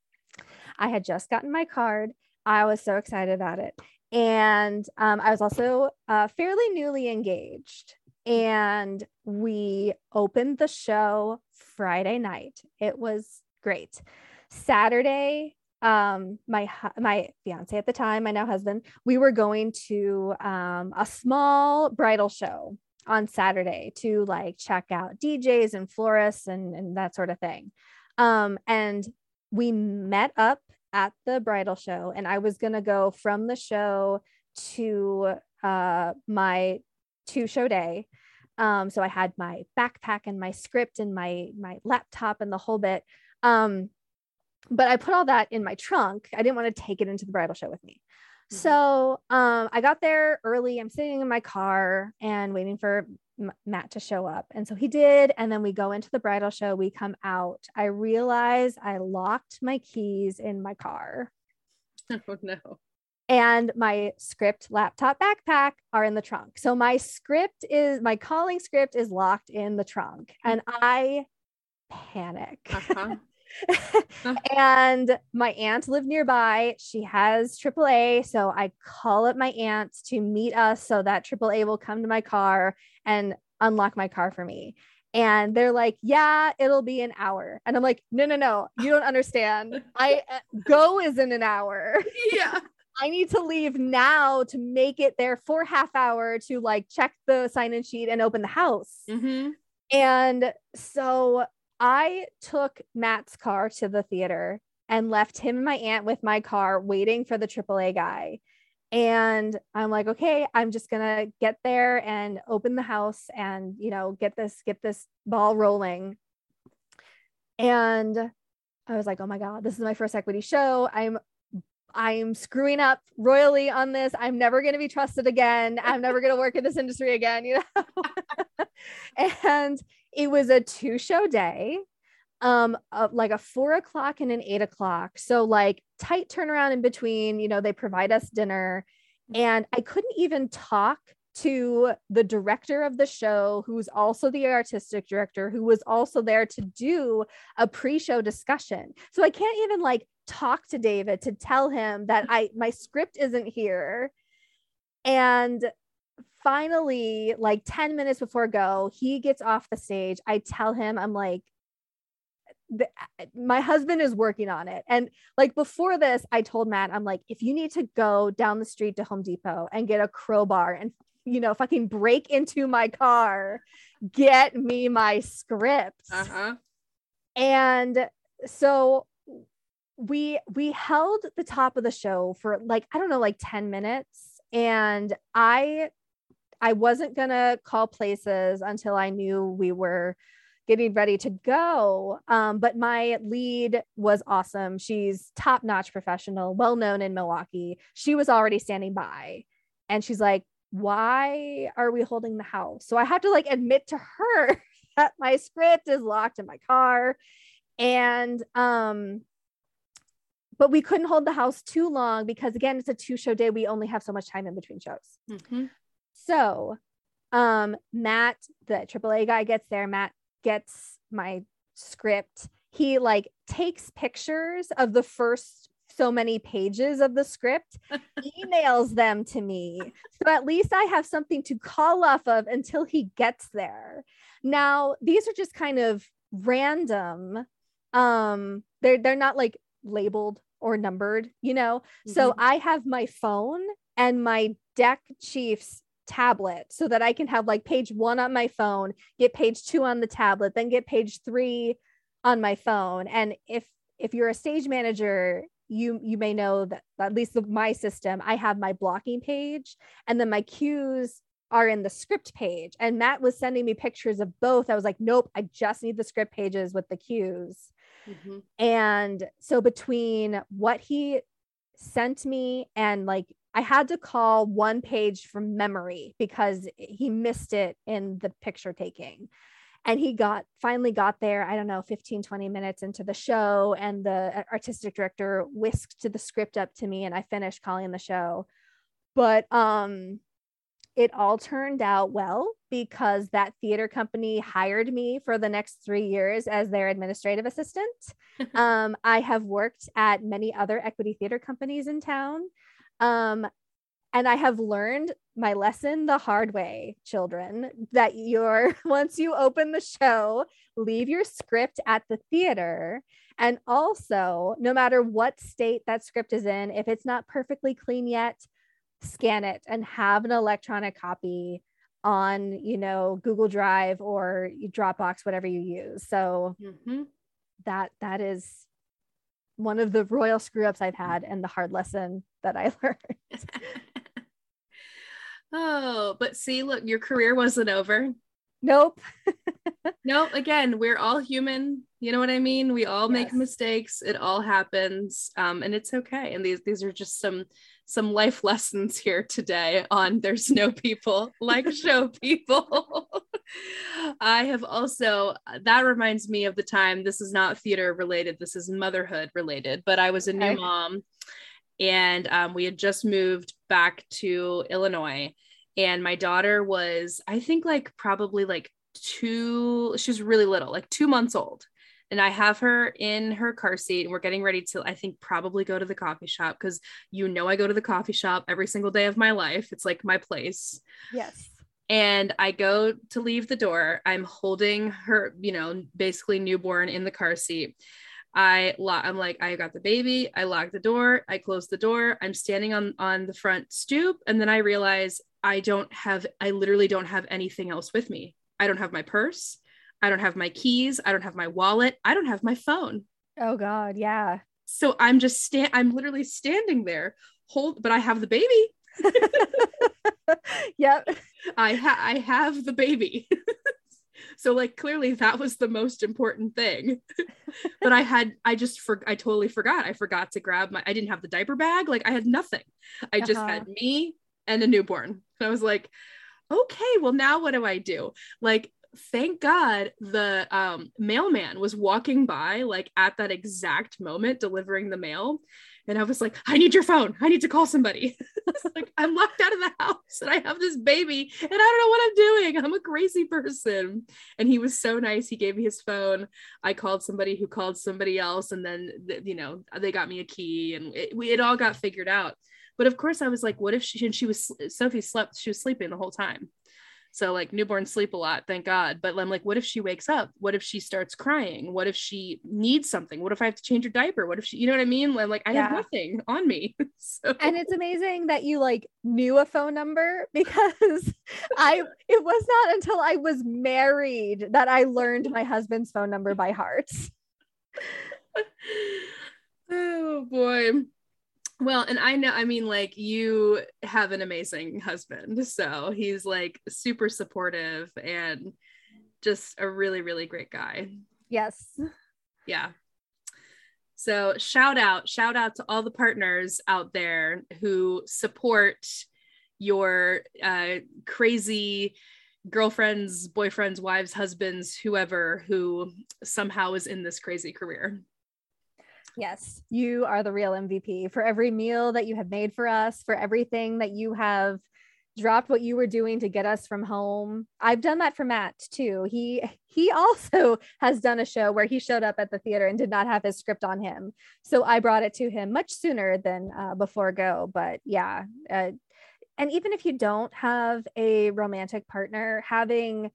S2: I had just gotten my card. I was so excited about it. And um, I was also uh, fairly newly engaged. And we opened the show Friday night. It was great. Saturday, um my my fiance at the time my now husband we were going to um a small bridal show on saturday to like check out djs and florists and and that sort of thing um and we met up at the bridal show and i was going to go from the show to uh my two show day um so i had my backpack and my script and my my laptop and the whole bit um but I put all that in my trunk. I didn't want to take it into the bridal show with me. Mm-hmm. So um, I got there early. I'm sitting in my car and waiting for M- Matt to show up. And so he did. And then we go into the bridal show. We come out. I realize I locked my keys in my car. [LAUGHS]
S1: Oh, no.
S2: And my script, laptop, backpack are in the trunk. So my script is my calling script is locked in the trunk. And I panic. Uh-huh. [LAUGHS] [LAUGHS] and my aunt lived nearby. She has AAA. So I call up my aunt to meet us so that AAA will come to my car and unlock my car for me. And they're like, yeah, it'll be an hour. And I'm like, no, no, no, you don't understand. [LAUGHS] I uh, go is in an hour. [LAUGHS]
S1: Yeah.
S2: I need to leave now to make it there for half hour to like check the sign in sheet and open the house. Mm-hmm. And so I took Matt's car to the theater and left him and my aunt with my car waiting for the AAA guy. And I'm like, okay, I'm just gonna get there and open the house and you know get this get this ball rolling. And I was like, oh my god, this is my first equity show. I'm I'm screwing up royally on this. I'm never going to be trusted again. I'm never going to work in this industry again, you know. [LAUGHS] and it was a two show day um uh, like a four o'clock and an eight o'clock. So like tight turnaround in between you know they provide us dinner. And i couldn't even talk to the director of the show who's also the artistic director who was also there to do a pre-show discussion. So i can't even like talk to david to tell him that i my script isn't here. And finally, like 10 minutes before go, he gets off the stage. I tell him, I'm like, the, my husband is working on it. And like before this, I told Matt, I'm like, if you need to go down the street to Home Depot and get a crowbar and, you know, fucking break into my car, get me my script.
S1: Uh-huh.
S2: And so we we held the top of the show for like I don't know like 10 minutes and I I wasn't going to call places until I knew we were getting ready to go. Um, but my lead was awesome. She's top notch professional, well known in Milwaukee. She was already standing by and she's like, Why are we holding the house? So I have to like admit to her [LAUGHS] that my script is locked in my car. And, um, but we couldn't hold the house too long because again, it's a two show day. We only have so much time in between shows.
S1: Mm-hmm.
S2: So um Matt, the AAA guy gets there. Matt gets my script, he like takes pictures of the first so many pages of the script, [LAUGHS] emails them to me. So at least I have something to call off of until he gets there. Now, these are just kind of random. Um, they're they're not like labeled or numbered, you know. Mm-hmm. So I have my phone and my deck chiefs tablet so that I can have like page one on my phone, get page two on the tablet, then get page three on my phone. And if if you're a stage manager, you you may know that at least the, my system, I have my blocking page and then my cues are in the script page. And Matt was sending me pictures of both. I was like, nope, I just need the script pages with the cues. Mm-hmm. And so between what he sent me and like I had to call one page from memory because he missed it in the picture taking. And he got finally got there, I don't know, 15, 20 minutes into the show. And the artistic director whisked the script up to me and I finished calling the show. But um it all turned out well because that theater company hired me for the next three years as their administrative assistant. [LAUGHS] um, I have worked at many other equity theater companies in town. Um, and I have learned my lesson the hard way, children, that you're [LAUGHS] once you open the show, leave your script at the theater. And also, no matter what state that script is in, if it's not perfectly clean yet, scan it and have an electronic copy on, you know, Google Drive or Dropbox, whatever you use. So mm-hmm. that that is one of the royal screw ups I've had and the hard lesson that I [LAUGHS] learned. [LAUGHS]
S1: oh, but see, look, your career wasn't over.
S2: Nope. [LAUGHS]
S1: nope. Again, we're all human. You know what I mean? We all yes. make mistakes. It all happens. Um, and it's okay. And these these are just some some life lessons here today on there's no people like show people. I have also, that reminds me of the time, this is not theater related, this is motherhood related, but I was a okay. new mom and um, we had just moved back to Illinois. And my daughter was, I think, like probably like two, she was really little, like two months old and I have her in her car seat and we're getting ready to I think probably go to the coffee shop cuz you know I go to the coffee shop every single day of my life. It's like my place.
S2: Yes.
S1: And I go to leave the door. I'm holding her, you know, basically newborn in the car seat. I lock, I'm like, I got the baby. I lock the door. I close the door. I'm standing on on the front stoop, and then I realize I don't have. I literally don't have anything else with me. I don't have my purse. I don't have my keys. I don't have my wallet. I don't have my phone.
S2: Oh God, yeah.
S1: So I'm just stand. I'm literally standing there, hold, but I have the baby. [LAUGHS]
S2: yep. [LAUGHS]
S1: I ha- I have the baby. [LAUGHS] so like clearly that was the most important thing. [LAUGHS] but I had I just for I totally forgot. I forgot to grab my I didn't have the diaper bag. Like I had nothing. I just uh-huh. had me and a newborn. And I was like, okay, well now what do I do? Like thank God the um, mailman was walking by like at that exact moment delivering the mail. And I was like, I need your phone. I need to call somebody. [LAUGHS] like, I'm locked out of the house and I have this baby and I don't know what I'm doing. I'm a crazy person. And he was so nice. He gave me his phone. I called somebody who called somebody else. And then, you know, they got me a key and it, we, it all got figured out. But of course, I was like, what if she and she was Sophie slept, she was sleeping the whole time. So like newborns sleep a lot, thank God. But I'm like, what if she wakes up? What if she starts crying? What if she needs something? What if I have to change her diaper? What if she, you know what I mean? I'm like, I yeah. have nothing on me. [LAUGHS]
S2: so. And it's amazing that you like knew a phone number [LAUGHS] because I it was not until I was married that I learned my husband's phone number by heart. [LAUGHS]
S1: oh boy. Well, and I know, I mean, like you have an amazing husband. So he's like super supportive and just a really, really great guy.
S2: Yes.
S1: Yeah. So shout out, shout out to all the partners out there who support your uh, crazy girlfriends, boyfriends, wives, husbands, whoever who somehow is in this crazy career.
S2: Yes, you are the real MVP for every meal that you have made for us, for everything that you have dropped what you were doing to get us from home. I've done that for Matt too. He he [LAUGHS] also has done a show where he showed up at the theater and did not have his script on him. So I brought it to him much sooner than uh, before go. But yeah, uh, and even if you don't have a romantic partner, having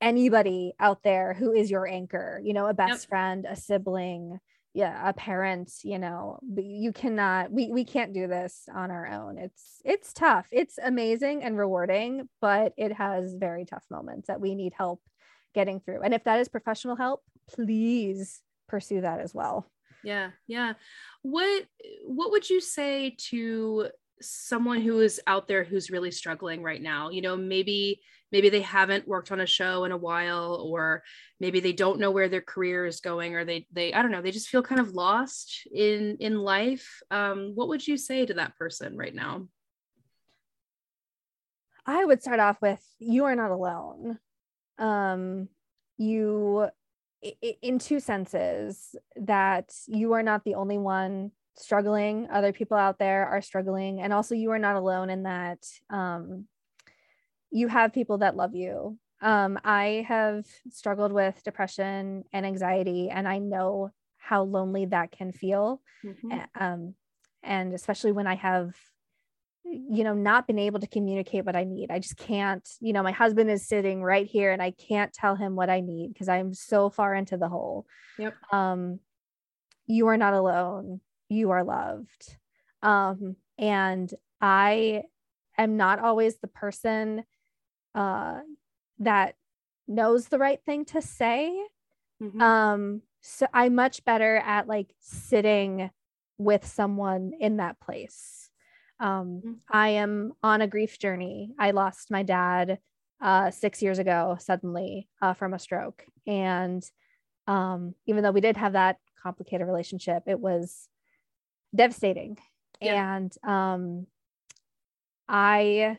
S2: anybody out there who is your anchor, you know, a best yep. friend, a sibling, yeah a parent you know you cannot we we can't do this on our own. It's it's tough. It's amazing and rewarding but it has very tough moments that we need help getting through. And if that is professional help please pursue that as well.
S1: Yeah yeah. What what would you say to someone who is out there who's really struggling right now? You know maybe maybe they haven't worked on a show in a while or maybe they don't know where their career is going or they they i don't know they just feel kind of lost in in life. Um, what would you say to that person right now?
S2: I would start off with you are not alone. Um you in two senses that you are not the only one struggling. Other people out there are struggling and also you are not alone in that um, you have people that love you. Um, I have struggled with depression and anxiety, and I know how lonely that can feel. Mm-hmm. Um, and especially when I have, you know, not been able to communicate what I need. I just can't, you know, my husband is sitting right here and I can't tell him what I need because I'm so far into the hole.
S1: Yep.
S2: Um, you are not alone. You are loved. Um, and I am not always the person uh, that knows the right thing to say. Mm-hmm. Um, so I'm much better at like sitting with someone in that place. Um, mm-hmm. I am on a grief journey. I lost my dad uh, six years ago suddenly uh, from a stroke. And um, even though we did have that complicated relationship, it was devastating. Yeah. And um, I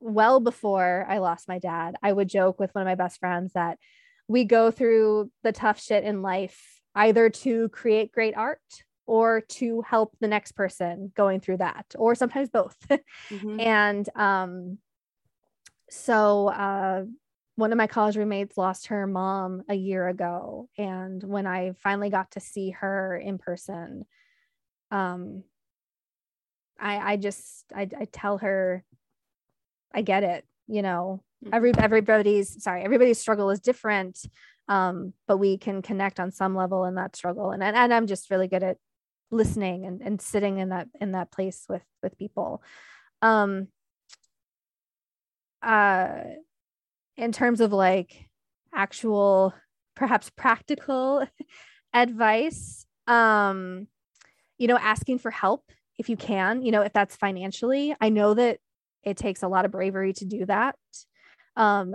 S2: well before I lost my dad, I would joke with one of my best friends that we go through the tough shit in life either to create great art or to help the next person going through that, or sometimes both. [LAUGHS] Mm-hmm. and um, so uh, one of my college roommates lost her mom a year ago. And when I finally got to see her in person, um, I, I just I, I tell her I get it. You know, mm-hmm. every everybody's sorry, everybody's struggle is different. Um, but we can connect on some level in that struggle. And, and, and I'm just really good at listening and, and sitting in that in that place with with people. Um uh in terms of like actual perhaps practical [LAUGHS] advice um you know asking for help if you can you know if that's financially i know that it takes a lot of bravery to do that. Um,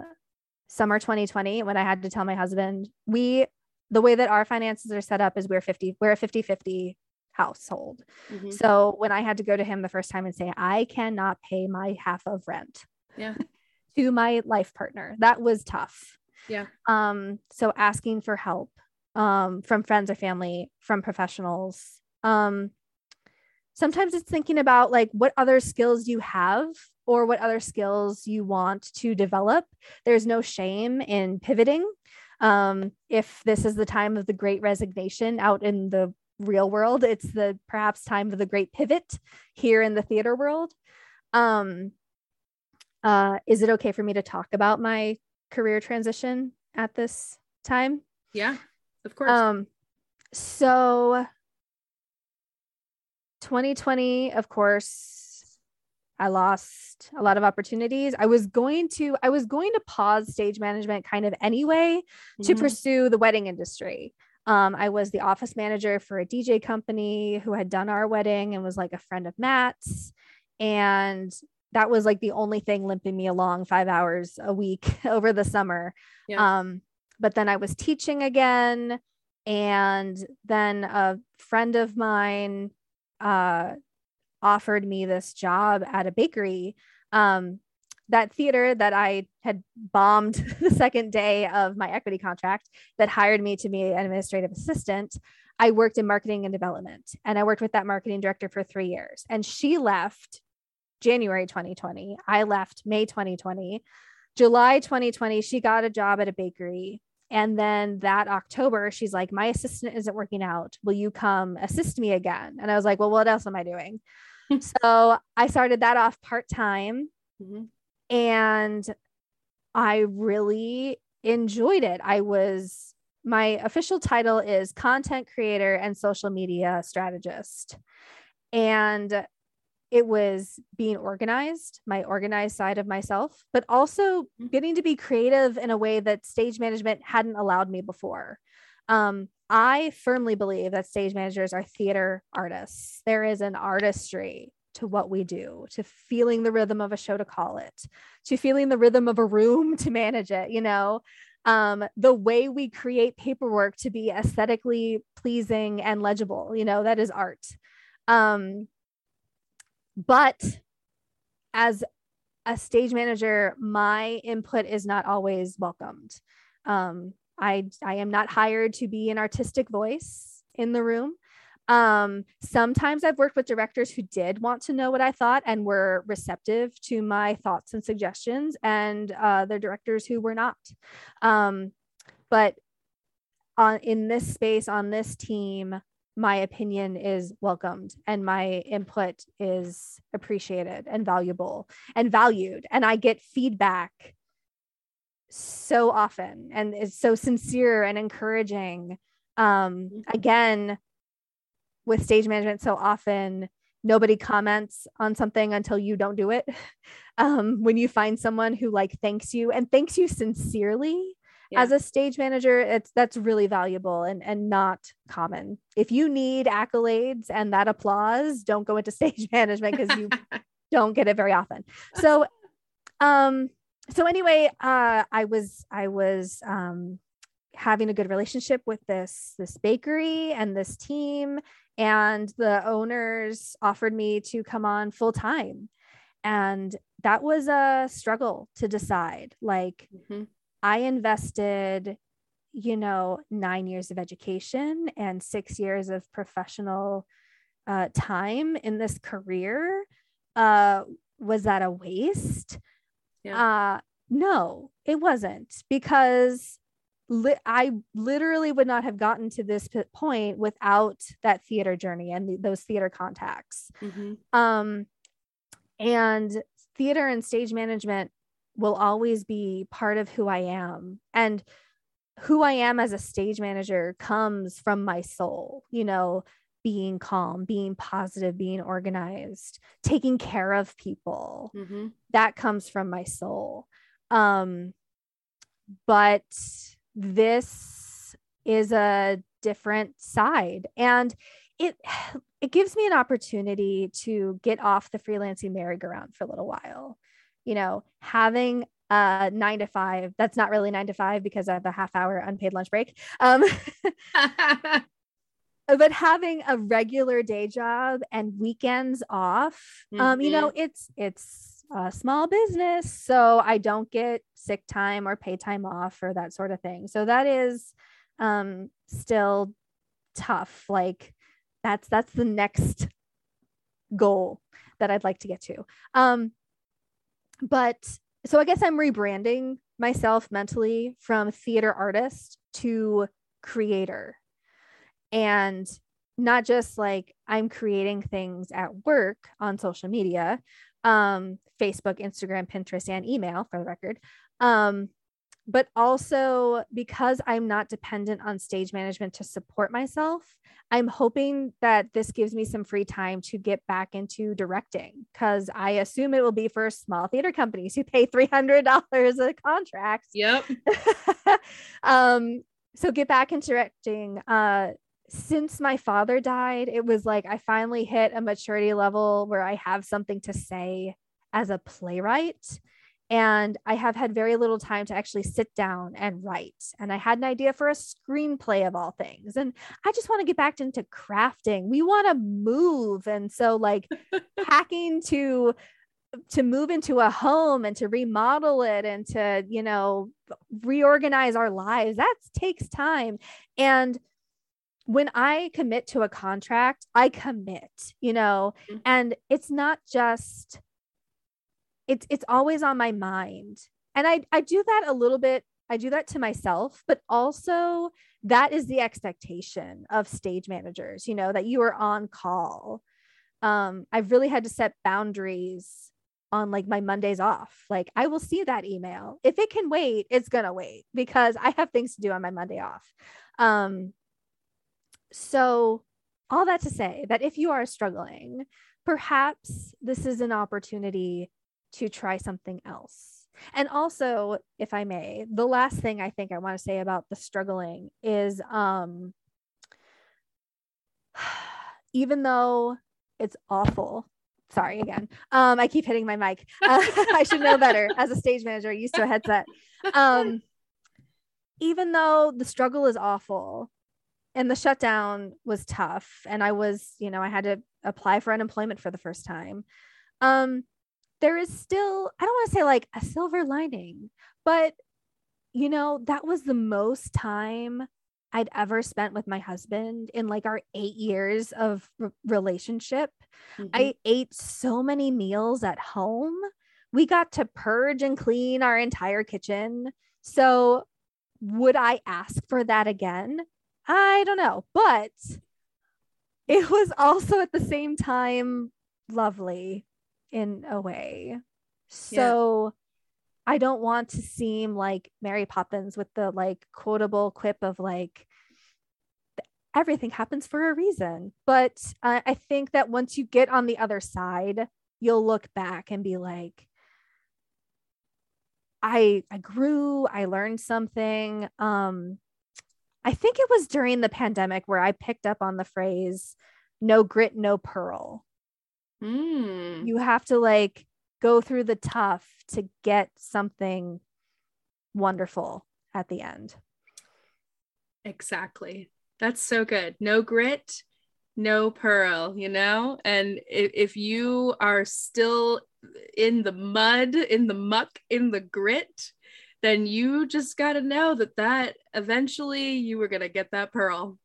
S2: summer 2020, when I had to tell my husband, we, the way that our finances are set up is we're 50, we're a 50 50 household. Mm-hmm. So when I had to go to him the first time and say, I cannot pay my half of rent
S1: yeah. [LAUGHS]
S2: to my life partner, that was tough.
S1: Yeah.
S2: Um, so asking for help um, from friends or family, from professionals. Um, sometimes it's thinking about like what other skills you have or what other skills you want to develop. There's no shame in pivoting. Um, if this is the time of the great resignation out in the real world. It's the perhaps time of the great pivot here in the theater world. Um, uh, is it okay for me to talk about my career transition at this time?
S1: Yeah, of course.
S2: Um, so 2020, of course, I lost a lot of opportunities. I was going to, I was going to pause stage management kind of anyway mm-hmm. to pursue the wedding industry. Um, I was the office manager for a DJ company who had done our wedding and was like a friend of Matt's. And that was like the only thing limping me along five hours a week [LAUGHS] over the summer. Yeah. Um, but then I was teaching again. And then a friend of mine uh, offered me this job at a bakery. Um, that theater that I had bombed [LAUGHS] the second day of my equity contract that hired me to be an administrative assistant, I worked in marketing and development. And I worked with that marketing director for three years. And she left January 2020. I left May 2020. July 2020, she got a job at a bakery. And then that October, she's like, My assistant isn't working out. Will you come assist me again? And I was like, Well, what else am I doing? [LAUGHS] so I started that off part time. Mm-hmm and I really enjoyed it. I was my official title is content creator and social media strategist. And it was being organized, my organized side of myself, but also mm-hmm. getting to be creative in a way that stage management hadn't allowed me before. Um, I firmly believe that stage managers are theater artists. There is an artistry to what we do, to feeling the rhythm of a show to call it, to feeling the rhythm of a room to manage it, you know, um, the way we create paperwork to be aesthetically pleasing and legible, you know, that is art. Um, but as a stage manager, my input is not always welcomed. Um, I, I am not hired to be an artistic voice in the room. Um, sometimes I've worked with directors who did want to know what I thought and were receptive to my thoughts and suggestions, and uh, the directors who were not. Um, but on in this space, on this team, my opinion is welcomed and my input is appreciated and valuable and valued. And I get feedback so often and it's so sincere and encouraging. Um, mm-hmm. again, with stage management so often nobody comments on something until you don't do it [LAUGHS] um, when you find someone who like thanks you and thanks you sincerely yeah. as a stage manager it's that's really valuable and and not common if you need accolades and that applause don't go into [LAUGHS] stage management because you [LAUGHS] don't get it very often so um so anyway uh i was i was um having a good relationship with this this bakery and this team and the owners offered me to come on full time. And that was a struggle to decide. Like mm-hmm. i invested you know 9 years of education and 6 years of professional uh, time in this career. Uh, was that a waste yeah. uh, no it wasn't because li- I literally would not have gotten to this p- point without that theater journey and the, those theater contacts. Mm-hmm. Um, and theater and stage management will always be part of who I am. And who I am as a stage manager comes from my soul, you know, being calm, being positive, being organized, taking care of people. Mm-hmm. That comes from my soul. Um, but this is a different side and it [SIGHS] it gives me an opportunity to get off the freelancing merry-go-round for a little while you know having a nine to five that's not really nine to five because i have a half hour unpaid lunch break um [LAUGHS] [LAUGHS] but having a regular day job and weekends off mm-hmm. um you know mm-hmm. it's it's a small business, so I don't get sick time or pay time off or that sort of thing. So that is um, still tough. Like that's that's the next goal that I'd like to get to. Um, but so I guess I'm rebranding myself mentally from theater artist to creator. And not just like I'm creating things at work on social media, um, Facebook, Instagram, Pinterest, and email for the record. Um, but also because I'm not dependent on stage management to support myself, I'm hoping that this gives me some free time to get back into directing because I assume it will be for small theater companies who pay $300 a contract.
S1: Yep. [LAUGHS]
S2: um, so get back into directing. Uh, since my father died, it was like I finally hit a maturity level where I have something to say as a playwright. And I have had very little time to actually sit down and write. And I had an idea for a screenplay of all things. And I just want to get back into crafting. We want to move. And so, like, [LAUGHS] packing to to move into a home and to remodel it and to you know reorganize our lives that takes time and when I commit to a contract, I commit, you know, mm-hmm. and it's not just it's it's always on my mind. And I I do that a little bit. I do that to myself, but also that is the expectation of stage managers, you know, that you are on call. Um, I've really had to set boundaries on like my Mondays off. Like I will see that email. If it can wait, it's gonna wait because I have things to do on my Monday off. Um, so, all that to say that if you are struggling, perhaps this is an opportunity to try something else. And also, if I may, the last thing I think I want to say about the struggling is um [SIGHS] even though it's awful sorry again um i keep hitting my mic. Uh, [LAUGHS] i should know better. As a stage manager used to a headset. [LAUGHS] Um even though the struggle is awful and the shutdown was tough and i was you know i had to apply for unemployment for the first time. Um there is still i don't want to say like a silver lining but you know that was the most time i'd ever spent with my husband in like our 8 years of relationship. Mm-hmm. i ate so many meals at home. We got to purge and clean our entire kitchen. So would i ask for that again I don't know, but it was also at the same time lovely in a way. So yeah. I don't want to seem like Mary Poppins with the like quotable quip of like everything happens for a reason. But uh, I think that once you get on the other side, you'll look back and be like, I I grew, I learned something. Um, I think it was during the pandemic where I picked up on the phrase no grit, no pearl.
S1: Mm.
S2: You have to like go through the tough to get something wonderful at the end.
S1: Exactly. That's so good. No grit, no pearl, you know? And if, if you are still in the mud, in the muck, in the grit, then you just got to know that that eventually you were going to get that pearl.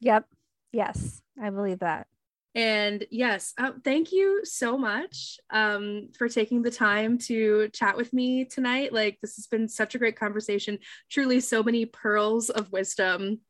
S2: Yep. Yes, I believe that.
S1: And yes, uh, thank you so much um, for taking the time to chat with me tonight. Like, this has been such a great conversation. Truly, so many pearls of wisdom.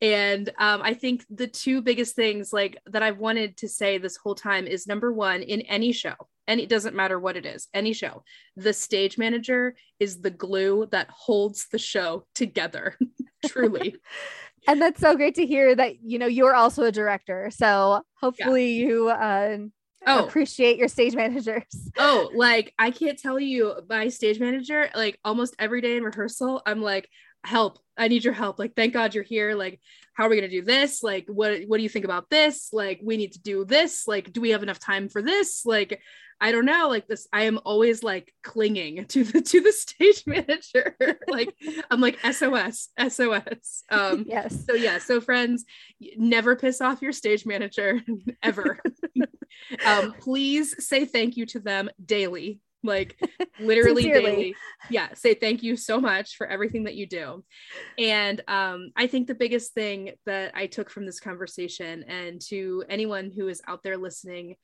S1: And um, I think the two biggest things like that I've wanted to say this whole time is number one, in any show, and it doesn't matter what it is, any show, the stage manager is the glue that holds the show together, [LAUGHS] truly. [LAUGHS]
S2: and that's so great to hear that, you know, you're also a director. So hopefully yeah. you uh, oh. appreciate your stage managers. [LAUGHS]
S1: Oh, like I can't tell you my stage manager, like almost every day in rehearsal, I'm like, help i need your help like thank god you're here like how are we going to do this like what what do you think about this like we need to do this like do we have enough time for this like I don't know, like this, I am always like clinging [LAUGHS] to the to the stage manager. [LAUGHS] like I'm like SOS, SOS. Um
S2: yes.
S1: So yeah, so friends, never piss off your stage manager [LAUGHS] ever. um, please say thank you to them daily. Like [LAUGHS] literally daily. Yeah, say thank you so much for everything that you do. And um, I think the biggest thing that I took from this conversation, and to anyone who is out there listening,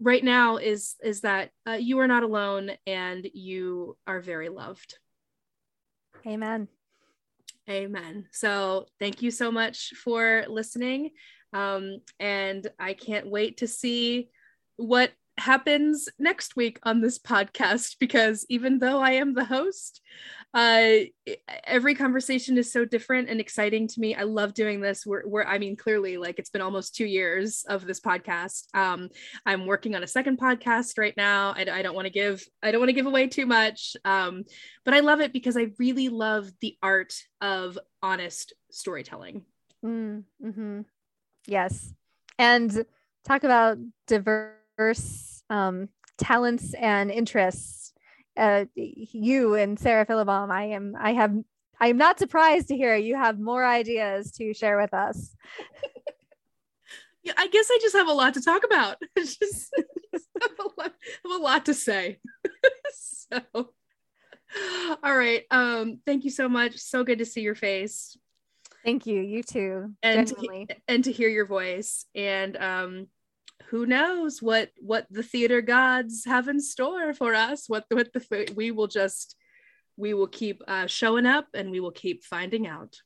S1: right now is is that uh, you are not alone and you are very loved
S2: amen
S1: Amen. So thank you so much for listening. Um, and I can't wait to see what happens next week on this podcast because even though I am the host, uh, every conversation is so different and exciting to me. I love doing this. We're, we're I mean, clearly, like it's been almost two years of this podcast. Um, I'm working on a second podcast right now. I, I don't want to give I don't want to give away too much, um, but I love it because I really love the art of honest storytelling.
S2: Mm, hmm Yes, and talk about diverse um, talents and interests uh, you and Sarah Philibom, I am I have I am not surprised to hear you have more ideas to share with us.
S1: yeah, I guess I just have a lot to talk about. [LAUGHS] just, just have, a lot, have a lot to say. [LAUGHS] so all right. Um, thank you so much. So good to see your face.
S2: Thank you. You too.
S1: And to, and to hear your voice. And um who knows what what the theater gods have in store for us what what the we will just we will keep uh, showing up and we will keep finding out